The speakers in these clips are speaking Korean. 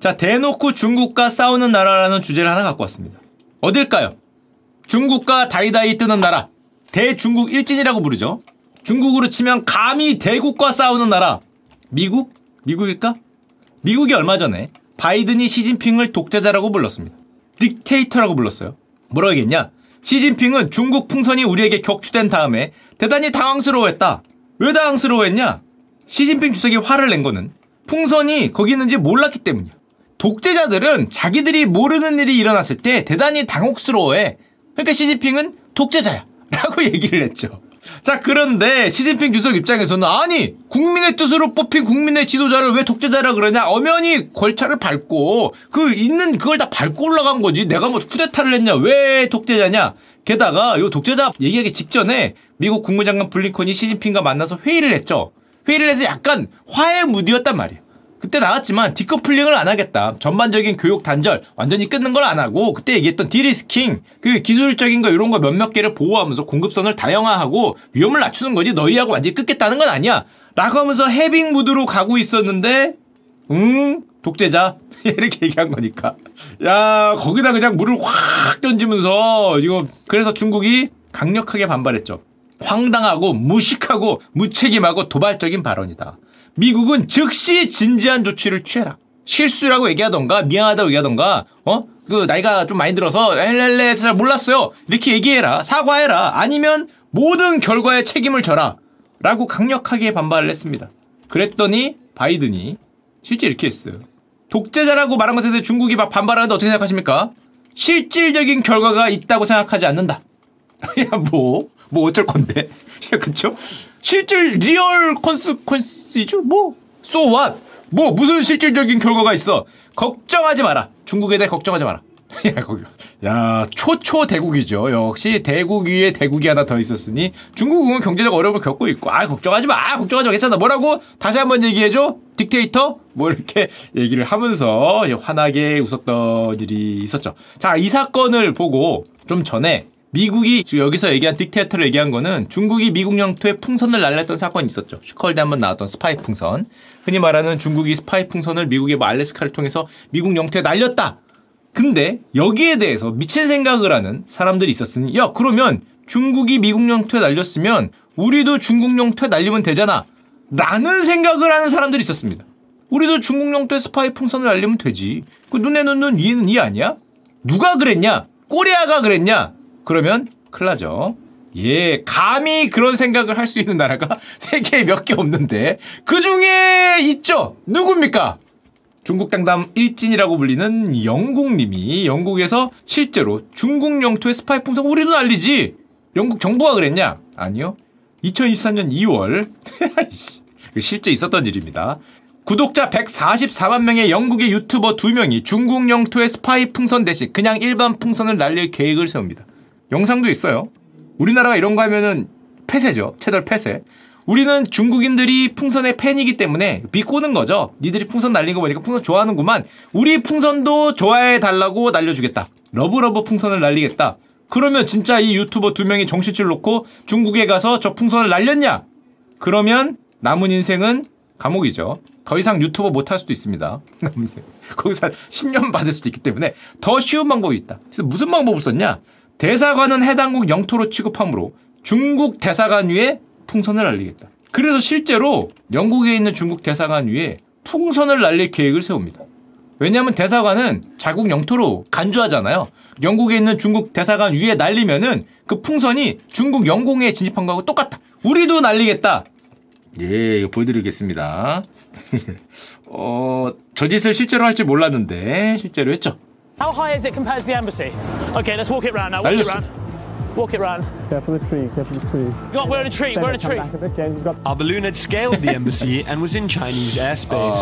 자, 대놓고 중국과 싸우는 나라라는 주제를 하나 갖고 왔습니다. 어딜까요? 중국과 다이다이 뜨는 나라. 대중국 일진이라고 부르죠. 중국으로 치면 감히 대국과 싸우는 나라. 미국? 미국일까? 미국이 얼마 전에 바이든이 시진핑을 독재자라고 불렀습니다. 딕테이터라고 불렀어요. 뭐라고 했겠냐? 시진핑은 중국 풍선이 우리에게 격추된 다음에 대단히 당황스러워했다. 왜 당황스러워했냐? 시진핑 주석이 화를 낸 거는 풍선이 거기 있는지 몰랐기 때문이야. 독재자들은 자기들이 모르는 일이 일어났을 때 대단히 당혹스러워해. 그러니까 시진핑은 독재자야. 라고 얘기를 했죠. 자, 그런데 시진핑 주석 입장에서는 아니, 국민의 뜻으로 뽑힌 국민의 지도자를 왜 독재자라 그러냐? 엄연히 걸차를 밟고 그 있는 그걸 다 밟고 올라간 거지. 내가 뭐 쿠데타를 했냐? 왜 독재자냐? 게다가 요 독재자 얘기하기 직전에 미국 국무장관 블링컨이 시진핑과 만나서 회의를 했죠. 회의를 해서 약간 화해 무드였단 말이에요. 그때 나왔지만 디커플링을 안 하겠다. 전반적인 교육 단절 완전히 끊는 걸 안 하고 그때 얘기했던 디리스킹 그 기술적인 거 이런 거 몇몇 개를 보호하면서 공급선을 다양화하고 위험을 낮추는 거지 너희하고 완전히 끊겠다는 건 아니야. 라고 하면서 해빙 무드로 가고 있었는데 응 독재자 이렇게 얘기한 거니까 야 거기다 그냥 물을 확 던지면서 이거 그래서 중국이 강력하게 반발했죠. 황당하고 무식하고 무책임하고 도발적인 발언이다. 미국은 즉시 진지한 조치를 취해라. 실수라고 얘기하던가 미안하다고 얘기하던가 어? 그 나이가 좀 많이 들어서 헬렐레 잘 몰랐어요. 이렇게 얘기해라. 사과해라. 아니면 모든 결과에 책임을 져라. 라고 강력하게 반발을 했습니다. 그랬더니 바이든이 실제 이렇게 했어요. 독재자라고 말한 것에 대해 중국이 막 반발하는데 어떻게 생각하십니까? 실질적인 결과가 있다고 생각하지 않는다. 야, 뭐, 뭐 어쩔 건데. 야, 그쵸? 실질, real consequence죠? 뭐, so what? 뭐, 무슨 실질적인 결과가 있어? 걱정하지 마라. 중국에 대해 걱정하지 마라. 야, 거기. 야, 초초 대국이죠. 역시 대국 위에 대국이 하나 더 있었으니 중국은 경제적 어려움을 겪고 있고, 아, 걱정하지 마. 아, 걱정하지 마. 괜찮아. 뭐라고? 다시 한번 얘기해줘. dictator? 뭐 이렇게 얘기를 하면서 환하게 웃었던 일이 있었죠. 자, 이 사건을 보고 좀 전에 미국이 여기서 얘기한 dictator를 얘기한 거는 중국이 미국 영토에 풍선을 날렸던 사건이 있었죠. 슈카월드에 한번 나왔던 스파이 풍선. 흔히 말하는 중국이 스파이 풍선을 미국의 뭐 알래스카를 통해서 미국 영토에 날렸다. 근데 여기에 대해서 미친 생각을 하는 사람들이 있었으니 야 그러면 중국이 미국 영토에 날렸으면 우리도 중국 영토에 날리면 되잖아. 라는 생각을 하는 사람들이 있었습니다. 우리도 중국 영토에 스파이 풍선을 날리면 되지. 그 눈에 넣는 이는 이 아니야? 누가 그랬냐? 꼬리아가 그랬냐? 그러면 큰일 나죠. 예, 감히 그런 생각을 할 수 있는 나라가 세계에 몇 개 없는데 그 중에 있죠. 누굽니까? 중국 당담 일진이라고 불리는 영국님이 영국에서 실제로 중국 영토의 스파이 풍선 우리도 날리지. 영국 정부가 그랬냐? 아니요. 2023년 2월 실제 있었던 일입니다. 구독자 144만 명의 영국의 유튜버 2명이 중국 영토의 스파이 풍선 대신 그냥 일반 풍선을 날릴 계획을 세웁니다. 영상도 있어요. 우리나라가 이런 거 하면은 폐쇄죠. 채널 폐쇄. 우리는 중국인들이 풍선의 팬이기 때문에 비꼬는 거죠. 니들이 풍선 날린 거 보니까 풍선 좋아하는구만. 우리 풍선도 좋아해 달라고 날려주겠다. love love 풍선을 날리겠다. 그러면 진짜 이 유튜버 두 명이 정신줄 놓고 중국에 가서 저 풍선을 날렸냐? 그러면 남은 인생은 감옥이죠. 더 이상 유튜버 못 할 수도 있습니다. 거기서 10년 받을 수도 있기 때문에 더 쉬운 방법이 있다. 그래서 무슨 방법을 썼냐? 대사관은 해당국 영토로 취급하므로 중국 대사관 위에 풍선을 날리겠다. 그래서 실제로 영국에 있는 중국 대사관 위에 풍선을 날릴 계획을 세웁니다. 왜냐하면 대사관은 자국 영토로 간주하잖아요. 영국에 있는 중국 대사관 위에 날리면은 그 풍선이 중국 영공에 진입한 거하고 똑같다. 우리도 날리겠다. 예, 보여드리겠습니다. 어, 저 짓을 실제로 할 줄 몰랐는데 실제로 했죠. How high is it compared to the embassy? Okay, let's walk it round now. Walk it 날렸어. round. Walk it round. Careful the tree, careful the tree. You got, we're in a tree. We're in a tree. Come back a bit, James. You've got Our balloon had scaled the embassy and was in Chinese airspace.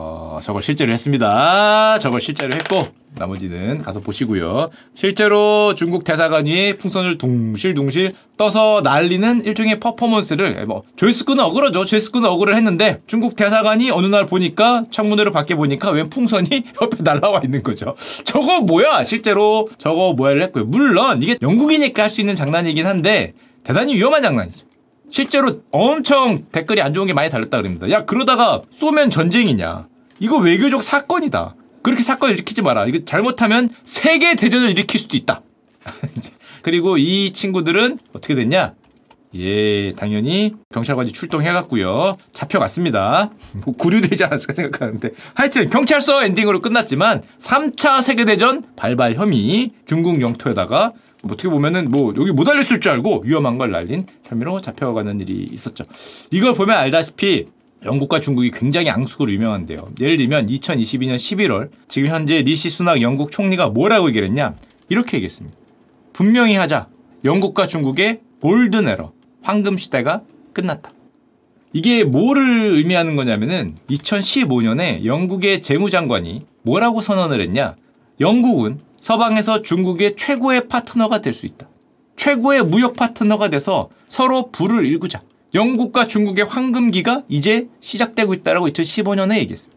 어, 저걸 실제로 했습니다. 저걸 실제로 했고 나머지는 가서 보시고요. 실제로 중국 대사관 위에 풍선을 둥실둥실 떠서 날리는 일종의 퍼포먼스를 뭐 조회수꾼은 억울하죠. 조회수꾼은 억울을 했는데 중국 대사관이 어느 날 보니까 창문으로 밖에 보니까 웬 풍선이 옆에 날라와 있는 거죠. 저거 뭐야? 실제로 저거 뭐야를 했고요. 물론 이게 영국이니까 할 수 있는 장난이긴 한데 대단히 위험한 장난이죠. 실제로 엄청 댓글이 안 좋은 게 많이 달렸다 그럽니다. 야, 그러다가 쏘면 전쟁이냐. 이거 외교적 사건이다. 그렇게 사건을 일으키지 마라. 이거 잘못하면 세계 대전을 일으킬 수도 있다. 그리고 이 친구들은 어떻게 됐냐? 예, 당연히 경찰관이 출동해갔고요. 잡혀갔습니다. 뭐 구류되지 않았을까 생각하는데. 하여튼 경찰서 엔딩으로 끝났지만 3차 세계대전 발발 혐의 중국 영토에다가 뭐 어떻게 보면은 뭐 여기 뭐 날렸을 줄 알고 위험한 걸 날린 혐의로 잡혀가는 일이 있었죠. 이걸 보면 알다시피 영국과 중국이 굉장히 앙숙으로 유명한데요. 예를 들면 2022년 11월 지금 현재 리시 수낙 영국 총리가 뭐라고 얘기를 했냐? 이렇게 얘기했습니다. 분명히 하자. 영국과 중국의 golden era, 황금 시대가 끝났다. 이게 뭐를 의미하는 거냐면은 2015년에 영국의 재무장관이 뭐라고 선언을 했냐? 영국은 서방에서 중국의 최고의 파트너가 될 수 있다. 최고의 무역 파트너가 돼서 서로 불을 일구자. 영국과 중국의 황금기가 이제 시작되고 있다라고 2015년에 얘기했어요.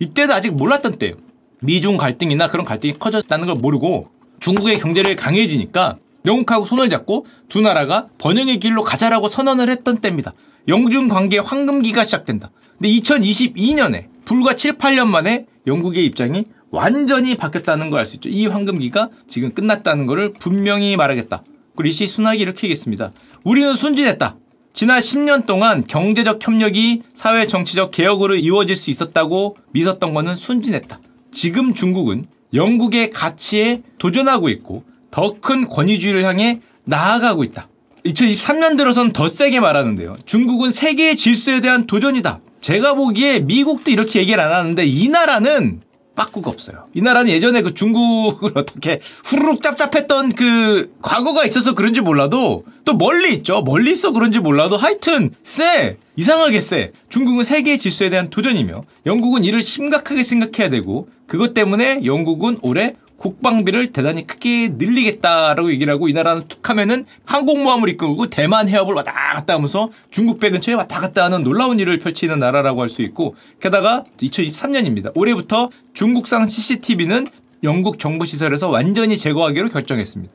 이때도 아직 몰랐던 때예요. 미중 갈등이나 그런 갈등이 커졌다는 걸 모르고 중국의 경제를 강해지니까 영국하고 손을 잡고 두 나라가 번영의 길로 가자라고 선언을 했던 때입니다. 영중 관계 황금기가 시작된다. 근데 2022년에 불과 7, 8년 만에 영국의 입장이 완전히 바뀌었다는 걸 알 수 있죠. 이 황금기가 지금 끝났다는 것을 분명히 말하겠다. 그리고 리시 순학이 이렇게 얘기했습니다. 우리는 순진했다. 지난 10년 동안 경제적 협력이 사회 정치적 개혁으로 이루어질 수 있었다고 믿었던 것은 순진했다. 지금 중국은 영국의 가치에 도전하고 있고 더 큰 권위주의를 향해 나아가고 있다. 2023년 들어선 더 세게 말하는데요. 중국은 세계의 질서에 대한 도전이다. 제가 보기에 미국도 이렇게 얘기를 안 하는데 이 나라는 빠꾸가 없어요. 이 나라는 예전에 그 중국을 어떻게 후루룩 짭짭했던 그 과거가 있어서 그런지 몰라도 또 멀리 있죠. 멀리 있어 그런지 몰라도 하여튼 쎄. 이상하게 쎄. 중국은 세계의 질서에 대한 도전이며 영국은 이를 심각하게 생각해야 되고 그것 때문에 영국은 올해 국방비를 대단히 크게 늘리겠다라고 얘기를 하고 이 나라는 툭 하면은 항공모함을 이끌고 대만 해협을 왔다 갔다 하면서 중국 배 근처에 왔다 갔다 하는 놀라운 일을 펼치는 나라라고 할 수 있고 게다가 2023년입니다. 올해부터 중국산 CCTV는 영국 정부 시설에서 완전히 제거하기로 결정했습니다.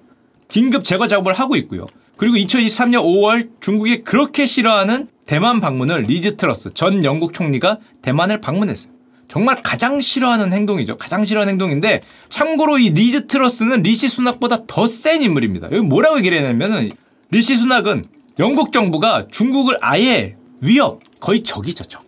긴급 제거 작업을 하고 있고요. 그리고 2023년 5월 중국이 그렇게 싫어하는 대만 방문을 리즈 트러스 전 영국 총리가 대만을 방문했어요. 정말 가장 싫어하는 행동이죠. 가장 싫어하는 행동인데 참고로 이 리즈 트러스는 리시 수낙보다 더 센 인물입니다. 여기 뭐라고 얘기를 했냐면은 리시 수낙은 영국 정부가 중국을 아예 위협 거의 적이죠 적.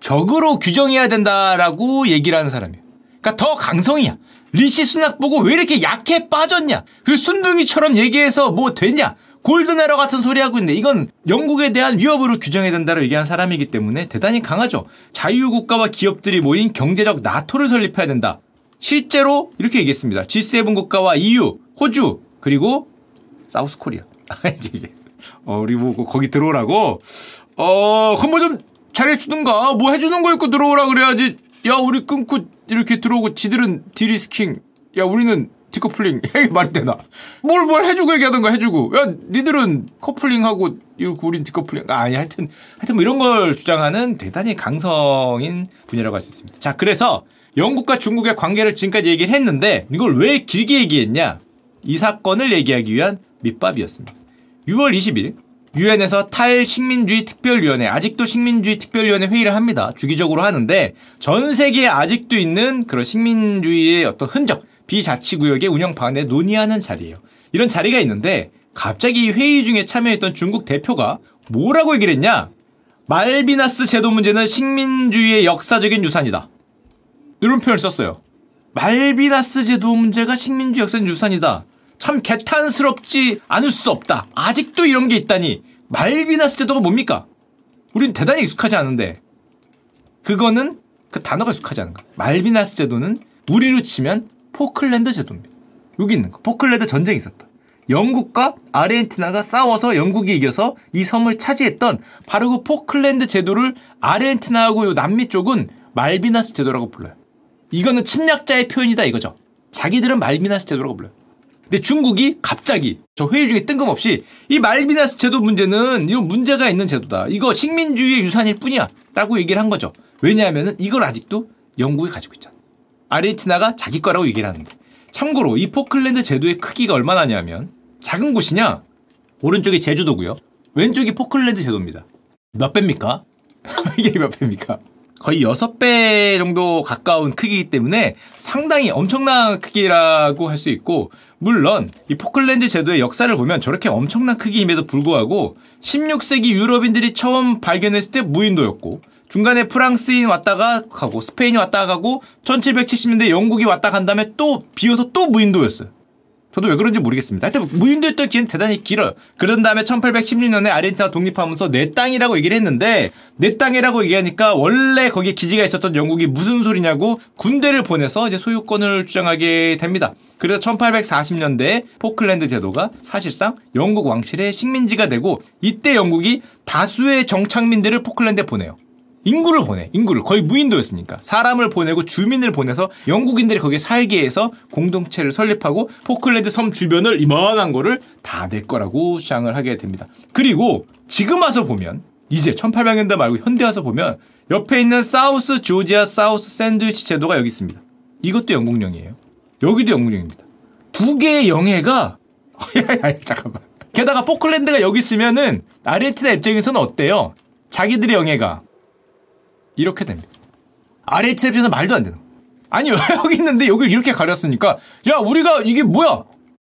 적으로 규정해야 된다라고 얘기를 하는 사람이에요. 그러니까 더 강성이야. 리시 수낙 보고 왜 이렇게 약해 빠졌냐? 그리고 순둥이처럼 얘기해서 뭐 됐냐? golden era 같은 소리 하고 있는데 이건 영국에 대한 위협으로 규정해야 된다고 얘기한 사람이기 때문에 대단히 강하죠. 자유국가와 기업들이 모인 경제적 나토를 설립해야 된다. 실제로 이렇게 얘기했습니다. G7 국가와 EU, 호주, 그리고 South Korea. 어, 우리 뭐 거기 들어오라고? 어, 그럼 뭐 좀 잘해주든가. 뭐 해주는 거 있고 들어오라 그래야지. 야, 우리 끊고 이렇게 들어오고 지들은 de-risking. 야, 우리는 디커플링. 이게 말이 되나? 뭘, 뭘 해주고 얘기하던가 해주고. 야, 니들은 coupling하고, 이렇게 우린 디커플링. 아, 아니, 하여튼, 하여튼 뭐 이런 걸 주장하는 대단히 강성인 분이라고 할 수 있습니다. 자, 그래서 영국과 중국의 관계를 지금까지 얘기를 했는데, 이걸 왜 길게 얘기했냐? 이 사건을 얘기하기 위한 밑밥이었습니다. 6월 20일, 유엔에서 탈식민주의 특별위원회, 아직도 식민주의 특별위원회 회의를 합니다. 주기적으로 하는데, 전 세계에 아직도 있는 그런 식민주의의 어떤 흔적, 비자치구역의 운영 방안에 논의하는 자리예요. 이런 자리가 있는데 갑자기 회의 중에 참여했던 중국 대표가 뭐라고 얘기를 했냐? 말비나스 제도 문제는 식민주의의 역사적인 유산이다. 이런 표현을 썼어요. 말비나스 제도 문제가 식민주의 역사적 유산이다. 참 개탄스럽지 않을 수 없다. 아직도 이런 게 있다니. 말비나스 제도가 뭡니까? 우린 대단히 익숙하지 않은데. 그거는 그 단어가 익숙하지 않은 거야. 말비나스 제도는 우리로 치면 포클랜드 제도입니다. 여기 있는 거. 포클랜드 전쟁이 있었다. 영국과 아르헨티나가 싸워서 영국이 이겨서 이 섬을 차지했던 바로 그 포클랜드 제도를 아르헨티나하고 요 남미 쪽은 말비나스 제도라고 불러요. 이거는 침략자의 표현이다 이거죠. 자기들은 말비나스 제도라고 불러요. 근데 중국이 갑자기 저 회의 중에 뜬금없이 이 말비나스 제도 문제는 이런 문제가 있는 제도다. 이거 식민주의의 유산일 뿐이야. 라고 얘기를 한 거죠. 왜냐하면 이걸 아직도 영국이 가지고 있잖아. 아르헨티나가 자기 거라고 얘기를 하는데. 참고로 이 포클랜드 제도의 크기가 얼마나냐면 작은 곳이냐? 오른쪽이 제주도고요. 왼쪽이 포클랜드 제도입니다. 몇 배입니까? 이게 몇 배입니까? 거의 6배 정도 가까운 크기이기 때문에 상당히 엄청난 크기라고 할 수 있고 물론 이 포클랜드 제도의 역사를 보면 저렇게 엄청난 크기임에도 불구하고 16세기 유럽인들이 처음 발견했을 때 무인도였고 중간에 프랑스인 왔다가 가고 스페인이 왔다가 가고 1770년대 영국이 왔다 간 다음에 또 비어서 또 무인도였어요. 저도 왜 그런지 모르겠습니다. 하여튼 무인도였던 기회는 대단히 길어요. 그런 다음에 1816년에 아르헨티나 독립하면서 내 땅이라고 얘기를 했는데 내 땅이라고 얘기하니까 원래 거기에 기지가 있었던 영국이 무슨 소리냐고 군대를 보내서 이제 소유권을 주장하게 됩니다. 그래서 1840년대 포클랜드 제도가 사실상 영국 왕실의 식민지가 되고 이때 영국이 다수의 정착민들을 포클랜드에 보내요. 인구를 보내. 인구를 거의 무인도였으니까 사람을 보내고 주민을 보내서 영국인들이 거기에 살게 해서 공동체를 설립하고 포클랜드 섬 주변을 이만한 거를 다 낼 거라고 주장을 하게 됩니다. 그리고 지금 와서 보면 이제 1800년대 말고 현대 와서 보면 옆에 있는 사우스 조지아 사우스 샌드위치 제도가 여기 있습니다. 이것도 영국령이에요. 여기도 영국령입니다. 두 개의 영해가 잠깐만. 게다가 포클랜드가 여기 있으면은 아르헨티나 입장에서는 어때요? 자기들의 영해가 이렇게 됩니다. 아르헨티나 입장에서 말도 안 되는 거. 아니 여기 있는데 여기를 이렇게 가렸으니까 야 우리가 이게 뭐야?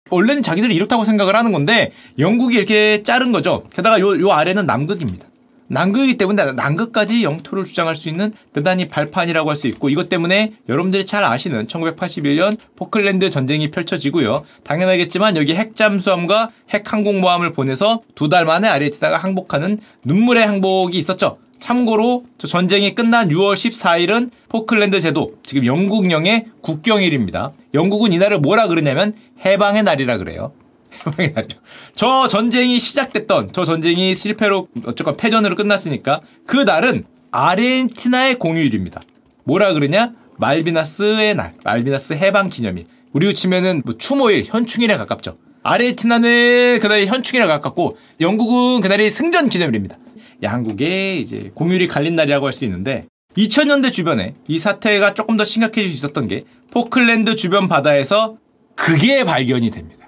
원래는 자기들이 이렇다고 생각을 하는 건데 영국이 이렇게 자른 거죠. 게다가 요, 요 아래는 남극입니다. 남극이기 때문에 남극까지 영토를 주장할 수 있는 대단히 발판이라고 할 수 있고 이것 때문에 여러분들이 잘 아시는 1981년 포클랜드 전쟁이 펼쳐지고요. 당연하겠지만 여기 핵잠수함과 핵항공모함을 보내서 두 달 만에 아르헨티나가 항복하는 눈물의 항복이 있었죠. 참고로 저 전쟁이 끝난 6월 14일은 포클랜드 제도, 지금 영국령의 국경일입니다. 영국은 이날을 뭐라 그러냐면 해방의 날이라 그래요. 해방의 날이요. 저 전쟁이 시작됐던 저 전쟁이 실패로 어쨌건 패전으로 끝났으니까 그 날은 아르헨티나의 공휴일입니다. 뭐라 그러냐? 말비나스의 날, 말비나스 해방 기념일. 우리로 치면은 뭐 추모일, 현충일에 가깝죠. 아르헨티나는 그날이 현충일에 가깝고 영국은 그날이 승전 기념일입니다. 양국의 이제 공휴일이 갈린 날이라고 할 수 있는데 2000년대 주변에 이 사태가 조금 더 심각해질 수 있었던 게 포클랜드 주변 바다에서 그게 발견이 됩니다.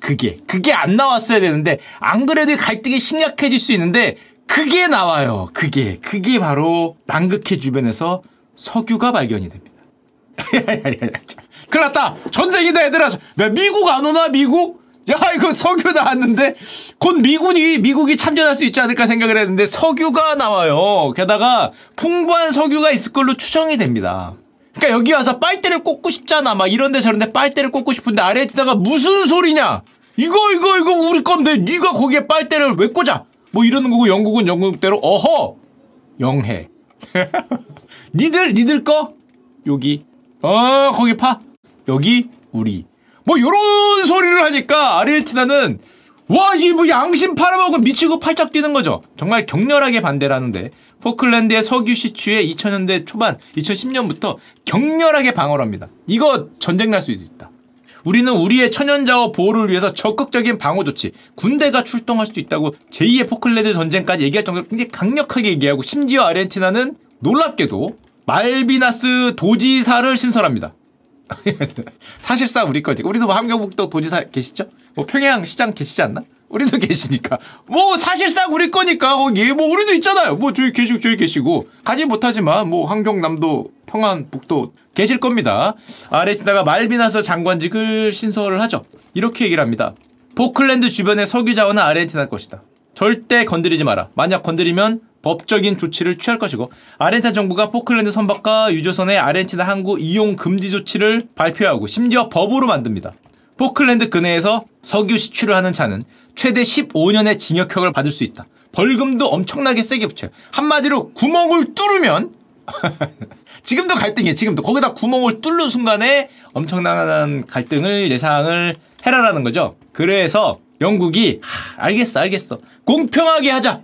그게 그게 안 나왔어야 되는데 안 그래도 갈등이 심각해질 수 있는데 그게 나와요. 그게 그게 바로 남극해 주변에서 석유가 발견이 됩니다. 큰일 났다. 전쟁이다 얘들아. 야, 미국 안 오나 미국? 야 이거 석유 나왔는데 곧 미군이 미국이 참전할 수 있지 않을까 생각을 했는데 석유가 나와요. 게다가 풍부한 석유가 있을 걸로 추정이 됩니다. 그러니까 여기 와서 빨대를 꽂고 싶잖아. 막 이런데 저런데 빨대를 꽂고 싶은데 아르헨티나가 무슨 소리냐? 이거 이거 이거 우리 건데 네가 거기에 빨대를 왜 꽂아? 뭐 이러는 거고 영국은 영국대로 어허 영해. 니들 니들 거 여기 어 거기 파 여기 우리 뭐 요런 소리를 하니까 아르헨티나는 와 이 뭐 양심 팔아먹으면 미치고 팔짝 뛰는 거죠. 정말 격렬하게 반대를 하는데 포클랜드의 석유 시추에 2000년대 초반 2010년부터 격렬하게 방어를 합니다. 이거 전쟁 날 수도 있다. 우리는 우리의 천연자원 보호를 위해서 적극적인 방어 조치, 군대가 출동할 수도 있다고 제2의 포클랜드 전쟁까지 얘기할 정도로 굉장히 강력하게 얘기하고 심지어 아르헨티나는 놀랍게도 말비나스 도지사를 신설합니다. 사실상 우리 거지. 우리도 뭐 함경북도 도지사 계시죠? 뭐 평양 시장 계시지 않나? 우리도 계시니까. 뭐 사실상 우리 거니까 거기 뭐 우리도 있잖아요. 뭐 저희 계시고 저희 계시고 가지 못하지만 뭐 함경남도 평안북도 계실 겁니다. 아르헨티나가 말비나스 장관직을 신설을 하죠. 이렇게 얘기를 합니다. 포클랜드 주변의 석유 자원은 아르헨티나 것이다. 절대 건드리지 마라. 만약 건드리면 법적인 조치를 취할 것이고 아르헨티나 정부가 포클랜드 선박과 유조선의 아르헨티나 항구 이용 금지 조치를 발표하고 심지어 법으로 만듭니다. 포클랜드 근해에서 석유 시추를 하는 차는 최대 15년의 징역형을 받을 수 있다. 벌금도 엄청나게 세게 붙여요. 한마디로 구멍을 뚫으면 지금도 갈등이에요. 지금도 거기다 구멍을 뚫는 순간에 엄청난 갈등을 예상을 해라라는 거죠. 그래서 영국이 하, 알겠어, 알겠어. 공평하게 하자.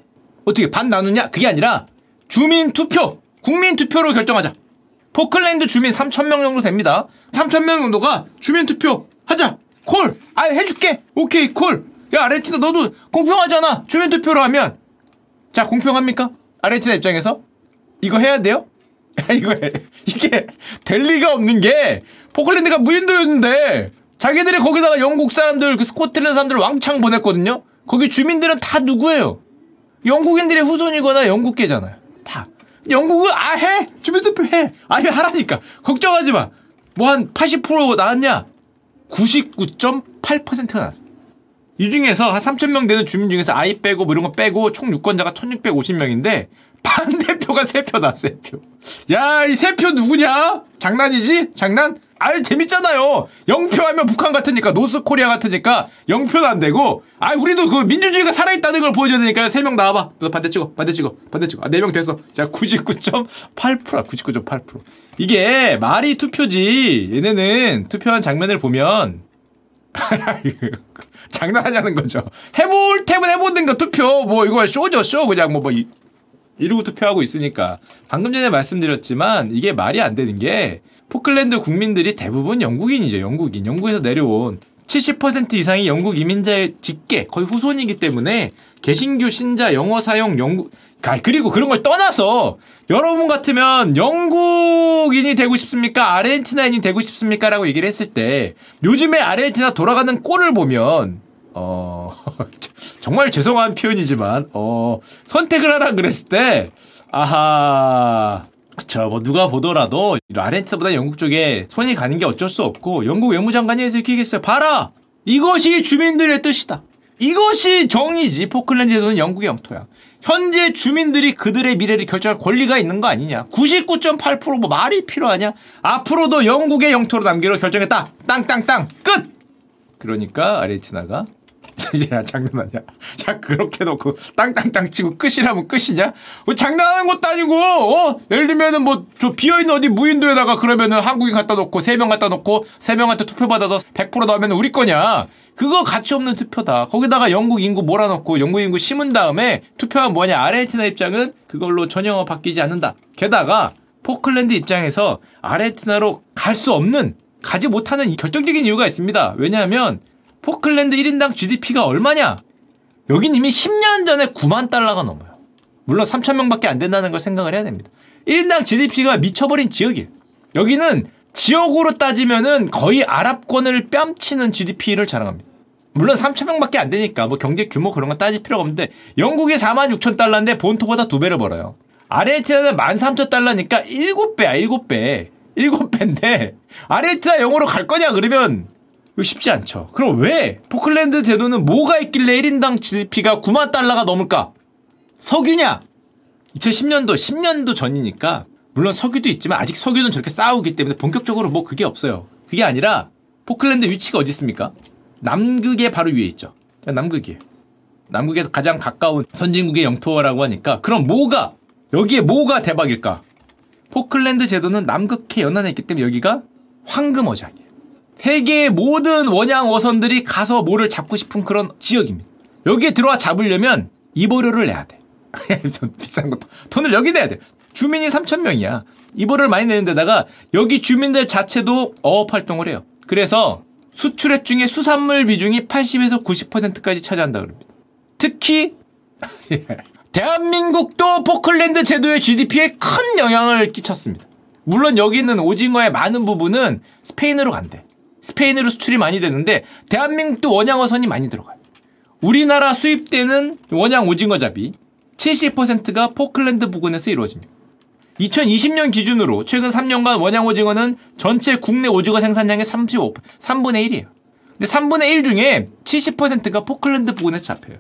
어떻게 반 나누냐? 그게 아니라 주민 투표, 국민 투표로 결정하자. 포클랜드 주민 3천 명 정도 됩니다. 3천 명 정도가 주민 투표 하자. 콜. 아 해줄게. 오케이 콜. 야 아르헨티나 너도 공평하잖아. 주민 투표로 하면 자 공평합니까? 아르헨티나 입장에서 이거 해야 돼요? 이거 해. 이게 될 리가 없는 게 포클랜드가 무인도였는데 자기들이 거기다가 영국 사람들 그 스코틀랜드 사람들 왕창 보냈거든요. 거기 주민들은 다 누구예요? 영국인들의 후손이거나 영국계잖아요. 다. 영국은 아 해. 주민투표 해. 아예 하라니까. 걱정하지 마. 뭐 한 80% 나왔냐? 99.8%가 나왔습니다. 이 중에서 한 3,000명 되는 주민 중에서 아이 빼고 뭐 이런 거 빼고 총 유권자가 1,650명인데 반대표가 3표 나왔어, 3표. 야, 이 3표 누구냐? 장난이지? 장난? 아유, 재밌잖아요. 0표 하면 북한 같으니까, 노스 코리아 같으니까 0표는 안 되고, 아, 우리도 그 민주주의가 살아있다는 걸 보여줘야 되니까 3명 나와봐. 너 반대 찍어, 반대 찍어, 반대 찍어. 아, 4명 됐어. 자, 99.8%, 99.8%. 이게 말이 투표지. 얘네는 투표한 장면을 보면 장난하냐는 거죠. 해볼 테면 해보든가 투표 뭐 이거 쇼죠 쇼 그냥 뭐뭐 이러고 투표하고 있으니까 방금 전에 말씀드렸지만 이게 말이 안 되는 게 포클랜드 국민들이 대부분 영국인이죠. 영국인 영국에서 내려온 70% 이상이 영국 이민자의 직계 거의 후손이기 때문에 개신교 신자 영어 사용 영국 아, 그리고 그런 걸 떠나서 여러분 같으면 영국인이 되고 싶습니까? 아르헨티나인이 되고 싶습니까? 라고 얘기를 했을 때 요즘에 아르헨티나 돌아가는 꼴을 보면 어 정말 죄송한 표현이지만 어 선택을 하라 그랬을 때 아하 그쵸. 뭐 누가 보더라도 아르헨티나보다 영국 쪽에 손이 가는 게 어쩔 수 없고 영국 외무장관이 해서 이렇게 얘기했어요. 봐라! 이것이 주민들의 뜻이다. 이것이 정의지. 포클랜드 제도는 영국의 영토야. 현재 주민들이 그들의 미래를 결정할 권리가 있는 거 아니냐. 99.8%뭐 말이 필요하냐. 앞으로도 영국의 영토로 남기로 결정했다. 땅땅땅. 끝! 그러니까 아르헨티나가 야 장난하냐? 야 그렇게 놓고 땅땅땅 치고 끝이라면 끝이냐? 어, 장난하는 것도 아니고 어 예를 들면은 뭐 저 비어있는 어디 무인도에다가 그러면은 한국인 갖다 놓고 세 명 갖다 놓고 세 명한테 투표 받아서 100% 나오면 우리 거냐? 그거 가치 없는 투표다. 거기다가 영국 인구 몰아넣고 영국 인구 심은 다음에 투표하면 뭐냐? 아르헨티나 입장은 그걸로 전혀 바뀌지 않는다. 게다가 포클랜드 입장에서 아르헨티나로 갈 수 없는 가지 못하는 이 결정적인 이유가 있습니다. 왜냐하면 포클랜드 1인당 GDP가 얼마냐? 여긴 이미 10년 전에 9만 달러가 넘어요. 물론 3천 명밖에 안 된다는 걸 생각을 해야 됩니다. 1인당 GDP가 미쳐버린 지역이에요. 여기는 지역으로 따지면은 거의 아랍권을 뺨치는 GDP를 자랑합니다. 물론 3천 명밖에 안 되니까 뭐 경제 규모 그런 거 따질 필요가 없는데 영국이 4만 6천 달러인데 본토보다 두 배를 벌어요. 아르헨티나는 1만 3천 달러니까 7배야 7배. 7배인데 아르헨티나 영어로 갈 거냐 그러면 이거 쉽지 않죠. 그럼 왜 포클랜드 제도는 뭐가 있길래 1인당 GDP가 9만 달러가 넘을까? 석유냐? 2010년도 10년도 전이니까 물론 석유도 있지만 아직 석유는 저렇게 싸우기 때문에 본격적으로 뭐 그게 없어요. 그게 아니라 포클랜드 위치가 어디 있습니까? 남극의 바로 위에 있죠. 남극이에요. 남극에서 가장 가까운 선진국의 영토라고 하니까 그럼 뭐가 여기에 뭐가 대박일까? 포클랜드 제도는 남극해 연안에 있기 때문에 여기가 황금 어장이에요. 세계의 모든 원양 어선들이 가서 뭐를 잡고 싶은 그런 지역입니다. 여기에 들어와 잡으려면 입어료를 내야 돼. 비싼 것도 돈을 여기 내야 돼. 주민이 3천 명이야. 입어료를 많이 내는 데다가 여기 주민들 자체도 어업 활동을 해요. 그래서 수출액 중에 수산물 비중이 80에서 90%까지 차지한다 그럽니다. 특히 대한민국도 포클랜드 제도의 GDP에 큰 영향을 끼쳤습니다. 물론 여기 있는 오징어의 많은 부분은 스페인으로 간대. 스페인으로 수출이 많이 되는데 대한민국도 원양어선이 많이 들어가요. 우리나라 수입되는 원양 오징어잡이 70%가 포클랜드 부근에서 이루어집니다. 2020년 기준으로 최근 3년간 원양 오징어는 전체 국내 오징어 생산량의 35, 3분의 1이에요. 근데 3분의 1 중에 70%가 포클랜드 부근에서 잡혀요.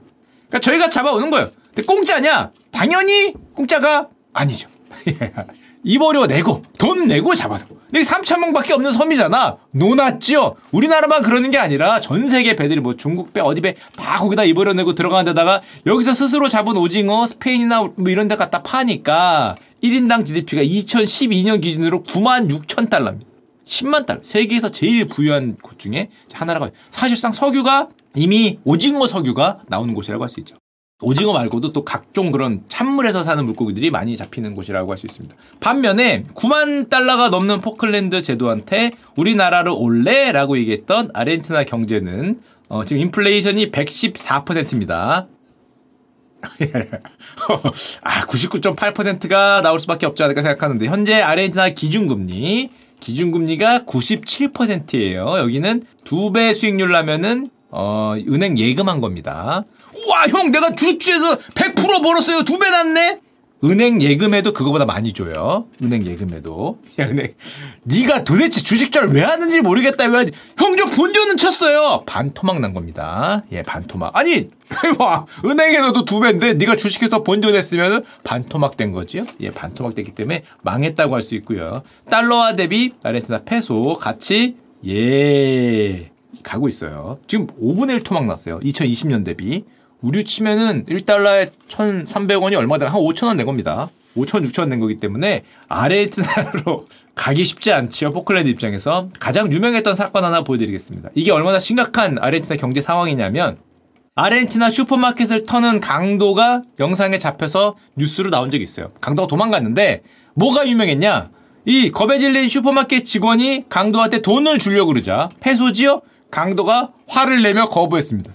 그러니까 저희가 잡아오는 거예요. 근데 공짜냐? 당연히 공짜가 아니죠. 입어료 내고 돈 내고 잡아도. 근데 3천 명밖에 없는 섬이잖아. 노났지요 우리나라만 그러는 게 아니라 전 세계 배들이 뭐 중국 배 어디 배 다 거기다 입어료 내고 들어가는 데다가 여기서 스스로 잡은 오징어 스페인이나 뭐 이런 데 갖다 파니까 1인당 GDP가 2012년 기준으로 9만 6천 달러입니다. 10만 달러. 세계에서 제일 부유한 곳 중에 하나라고 사실상 석유가 이미 오징어 석유가 나오는 곳이라고 할 수 있죠 오징어 말고도 또 각종 그런 찬물에서 사는 물고기들이 많이 잡히는 곳이라고 할 수 있습니다. 반면에 9만 달러가 넘는 포클랜드 제도한테 우리나라를 올래라고 얘기했던 아르헨티나 경제는 어, 지금 인플레이션이 114%입니다. 아, 99.8%가 나올 수밖에 없지 않을까 생각하는데 현재 아르헨티나 기준금리 기준금리가 97%예요. 여기는 두 배 수익률 나면은 어, 은행 예금한 겁니다. 와, 형, 내가 주식주에서 100% 벌었어요. 두 배 났네? 은행 예금에도 그거보다 많이 줘요. 은행 예금에도. 야, 은행. 네가 도대체 주식절 왜 하는지 모르겠다. 왜? 형저 본전은 쳤어요. 반토막 난 겁니다. 예, 반토막. 아니, 와, 은행에 넣어도 두 배인데 네가 주식해서 본전 했으면 반토막 된 거지요. 예, 반토막 됐기 때문에 망했다고 할 수 있고요. 달러화 대비 아르헨티나 페소 같이 예 가고 있어요. 지금 5분의 1 토막 났어요. 2020년 대비. 우리 치면은 1달러에 1,300원이 얼마다 한 5,000원 낸 겁니다. 5천, 6천 낸 거기 때문에 아르헨티나로 가기 쉽지 않지요. 포클랜드 입장에서 가장 유명했던 사건 하나 보여드리겠습니다. 이게 얼마나 심각한 아르헨티나 경제 상황이냐면 아르헨티나 슈퍼마켓을 터는 강도가 영상에 잡혀서 뉴스로 나온 적이 있어요. 강도가 도망갔는데 뭐가 유명했냐? 이 겁에 질린 슈퍼마켓 직원이 강도한테 돈을 주려고 그러자 페소지요? 강도가 화를 내며 거부했습니다.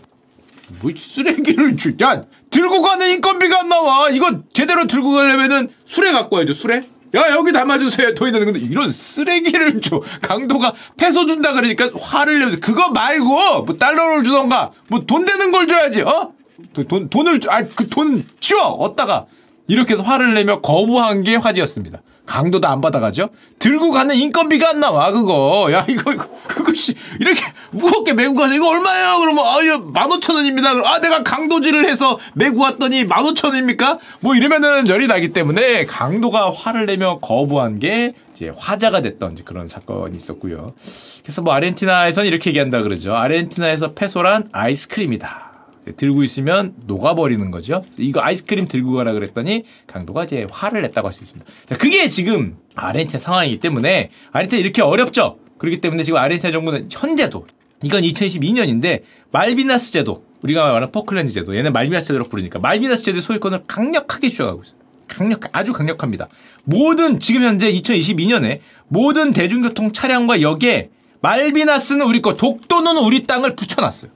뭐 쓰레기를 주, 야 들고 가는 인건비가 안 나와. 이거 제대로 들고 가려면은 수레 갖고 와야죠. 수레. 야 여기 담아주세요. 돈 있는 근데 이런 쓰레기를 줘. 강도가 패소 준다 그러니까 화를 내면서 그거 말고 뭐 달러를 주던가 뭐 돈 되는 걸 줘야지. 어? 돈, 돈 돈을 아 그 돈 치워 얻다가 이렇게 해서 화를 내며 거부한 게 화제였습니다. 강도도 안 받아가죠? 들고 가는 인건비가 안 나와, 그거. 야, 이거, 이거, 그거, 씨, 이렇게 무겁게 메고 가서, 이거 얼마예요? 그러면, 아, 이거 만 오천 원입니다. 아, 내가 강도질을 해서 메고 왔더니 만 오천 원입니까? 뭐 이러면은 열이 나기 때문에 강도가 화를 내며 거부한 게 이제 화자가 됐던 그런 사건이 있었고요. 그래서 뭐 아르헨티나에서는 이렇게 얘기한다 그러죠. 아르헨티나에서 페소란 아이스크림이다. 들고 있으면 녹아버리는 거죠. 이거 아이스크림 들고 가라 그랬더니 강도가 이제 화를 냈다고 할 수 있습니다. 자, 그게 지금 아르헨티나 상황이기 때문에 아르헨티나 이렇게 어렵죠. 그렇기 때문에 지금 아르헨티나 정부는 현재도 이건 2012년인데 말비나스 제도 우리가 말하는 포클랜드 제도 얘는 말비나스 제도로 부르니까 말비나스 제도의 소유권을 강력하게 주장하고 있어요. 강력 아주 강력합니다. 모든 지금 현재 2022년에 모든 대중교통 차량과 역에 말비나스는 우리 거 독도는 우리 땅을 붙여놨어요.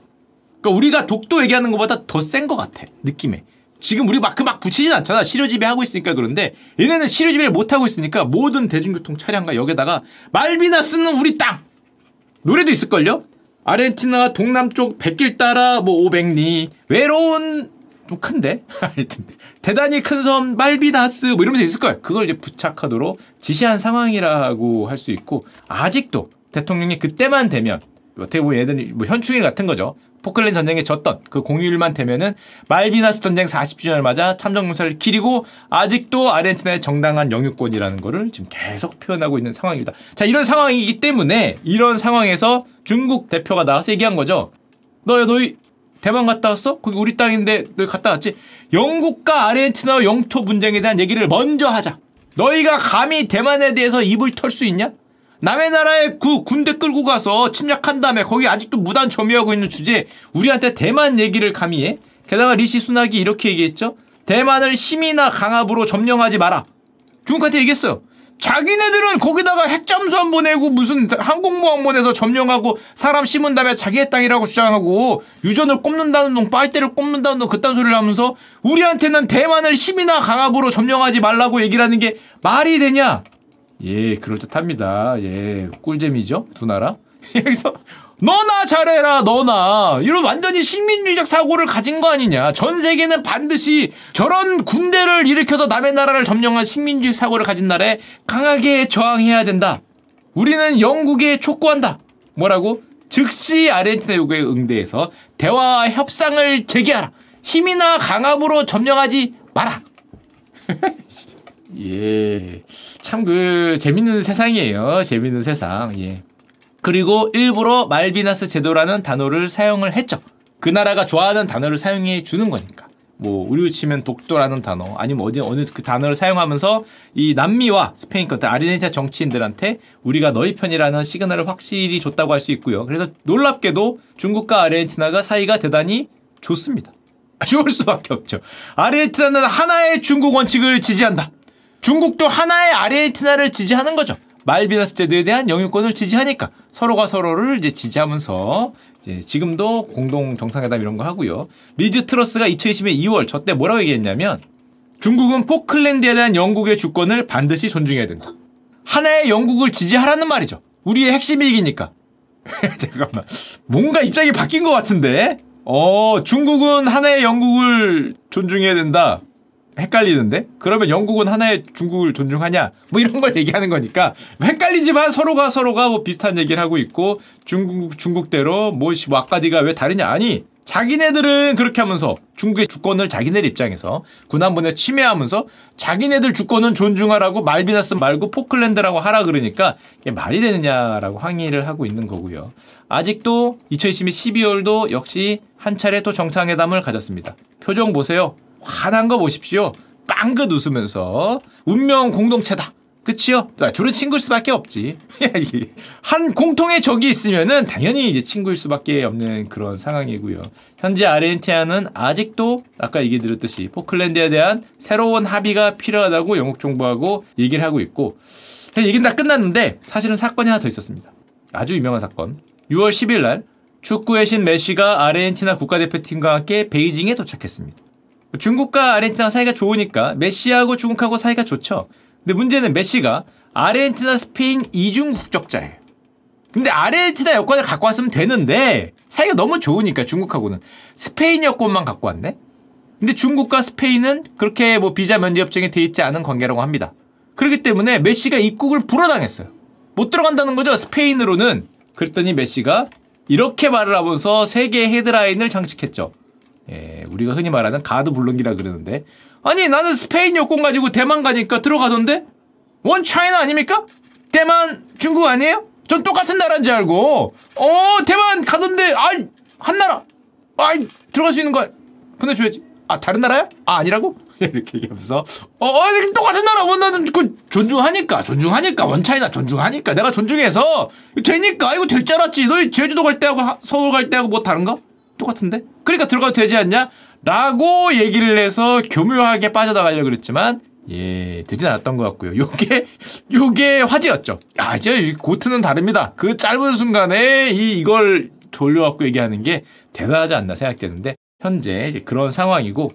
그러니까 우리가 독도 얘기하는 것보다 더 센 것 같아 느낌에. 지금 우리 막 그 막 붙이진 않잖아. 실효지배 하고 있으니까 그런데 얘네는 실효지배를 못 하고 있으니까 모든 대중교통 차량과 역에다가 말비나스는 우리 땅! 노래도 있을걸요? 아르헨티나 동남쪽 백길 따라 뭐 500리. 외로운 좀 큰데? 하여튼. 대단히 큰 섬 말비나스 뭐 이러면서 있을 거예요 그걸 이제 부착하도록 지시한 상황이라고 할 수 있고 아직도 대통령이 그때만 되면 어떻게 보면 얘들이 뭐 현충일 같은 거죠. 포클랜드 전쟁에 졌던 그 공휴일만 되면은 말비나스 전쟁 40주년을 맞아 참전공사를 기리고 아직도 아르헨티나의 정당한 영유권이라는 거를 지금 계속 표현하고 있는 상황입니다. 자, 이런 상황이기 때문에 이런 상황에서 중국 대표가 나와서 얘기한 거죠. 너야 너희 대만 갔다 왔어? 거기 우리 땅인데 너희 갔다 왔지? 영국과 아르헨티나 영토 분쟁에 대한 얘기를 먼저 하자. 너희가 감히 대만에 대해서 입을 털 수 있냐? 남의 나라에 그 군대 끌고 가서 침략한 다음에 거기 아직도 무단 점유하고 있는 주제에 우리한테 대만 얘기를 감히 해? 게다가 리시 순낙이 이렇게 얘기했죠. 대만을 힘이나 강압으로 점령하지 마라. 중국한테 얘기했어요. 자기네들은 거기다가 핵잠수함 보내고 무슨 항공모함 보내서 점령하고 사람 심은 다음에 자기의 땅이라고 주장하고 유전을 꼽는다는 놈 빨대를 꼽는다는 놈 그딴 소리를 하면서 우리한테는 대만을 힘이나 강압으로 점령하지 말라고 얘기를 하는 게 말이 되냐? 예, 그럴듯합니다. 예, 꿀잼이죠? 두 나라. 여기서 너나 잘해라, 너나. 이런 완전히 식민주의적 사고를 가진 거 아니냐. 전 세계는 반드시 저런 군대를 일으켜서 남의 나라를 점령한 식민주의 사고를 가진 나라에 강하게 저항해야 된다. 우리는 영국에 촉구한다. 뭐라고? 즉시 아르헨티나 요구에 응대해서 대화와 협상을 재개하라. 힘이나 강압으로 점령하지 마라. 예. 참 그 재밌는 세상이에요. 재밌는 세상. 예. 그리고 일부러 말비나스 제도라는 단어를 사용을 했죠. 그 나라가 좋아하는 단어를 사용해 주는 거니까. 뭐 우리로 치면 독도라는 단어 아니면 어디 어느 그 단어를 사용하면서 이 남미와 스페인 같은 아르헨티나 정치인들한테 우리가 너희 편이라는 시그널을 확실히 줬다고 할 수 있고요. 그래서 놀랍게도 중국과 아르헨티나가 사이가 대단히 좋습니다. 좋을 수밖에 없죠. 아르헨티나는 하나의 중국 원칙을 지지한다. 중국도 하나의 아르헨티나를 지지하는 거죠. 말비나스 제도에 대한 영유권을 지지하니까 서로가 서로를 이제 지지하면서 이제 지금도 공동 정상회담 이런 거 하고요. 리즈 트러스가 2020년 2월 저 때 뭐라고 얘기했냐면 중국은 포클랜드에 대한 영국의 주권을 반드시 존중해야 된다. 하나의 영국을 지지하라는 말이죠. 우리의 핵심 이익이니까. 잠깐만. 뭔가 입장이 바뀐 것 같은데? 어, 중국은 하나의 영국을 존중해야 된다. 헷갈리는데? 그러면 영국은 하나의 중국을 존중하냐? 뭐 이런 걸 얘기하는 거니까 헷갈리지만 서로가 서로가 뭐 비슷한 얘기를 하고 있고 중국 중국대로 뭐 씨, 뭐왜 다르냐? 아니 자기네들은 그렇게 하면서 중국의 주권을 자기네들 입장에서 군함번에 침해하면서 자기네들 주권은 존중하라고 말비나스 말고 포클랜드라고 하라 그러니까 이게 말이 되느냐라고 항의를 하고 있는 거고요. 아직도 2020년 12월도 역시 한 차례 또 정상회담을 가졌습니다. 표정 보세요. 화난 거 보십시오. 빵긋 웃으면서 운명 공동체다. 그치요? 둘은 친구일 수밖에 없지. 한 공통의 적이 있으면은 당연히 이제 친구일 수밖에 없는 그런 상황이고요. 현재 아르헨티나는 아직도 아까 얘기 드렸듯이 포클랜드에 대한 새로운 합의가 필요하다고 영국 정부하고 얘기를 하고 있고 얘기는 다 끝났는데 사실은 사건이 하나 더 있었습니다. 아주 유명한 사건. 6월 10일 날 축구의 신 메시가 아르헨티나 국가대표팀과 함께 베이징에 도착했습니다. 중국과 아르헨티나 사이가 좋으니까 메시하고 중국하고 사이가 좋죠. 근데 문제는 메시가 아르헨티나, 스페인 이중 국적자예요. 근데 아르헨티나 여권을 갖고 왔으면 되는데 사이가 너무 좋으니까 중국하고는 스페인 여권만 갖고 왔네. 근데 중국과 스페인은 그렇게 뭐 비자 면제 협정에 돼 있지 않은 관계라고 합니다. 그렇기 때문에 메시가 입국을 불허당했어요. 못 들어간다는 거죠. 스페인으로는. 그랬더니 메시가 이렇게 말을 하면서 세계 헤드라인을 장식했죠. 예, 우리가 흔히 말하는 가드 블록이라 그러는데. 아니 나는 스페인 여권 가지고 대만 가니까 들어가던데? 원 차이나 아닙니까? 대만 중국 아니에요? 전 똑같은 나라인 줄 알고. 어 대만 가던데. 아이 한 나라. 아이 들어갈 수 있는 거 보내줘야지. 아 다른 나라야? 아 아니라고? 이렇게 얘기하면서. 어, 어 똑같은 나라. 원 나는 그 존중하니까 존중하니까 원 차이나 존중하니까. 내가 존중해서 되니까. 이거 될 줄 알았지. 너희 제주도 갈 때하고 하- 서울 갈 때하고 뭐 다른가? 똑같은데? 그러니까 들어가도 되지 않냐? 라고 얘기를 해서 교묘하게 빠져나가려고 그랬지만 예, 되진 않았던 것 같고요. 요게, 요게 화제였죠. 아, 이제 이 고트는 다릅니다. 그 짧은 순간에 이, 이걸 돌려갖고 얘기하는 게 대단하지 않나 생각되는데, 현재 이제 그런 상황이고,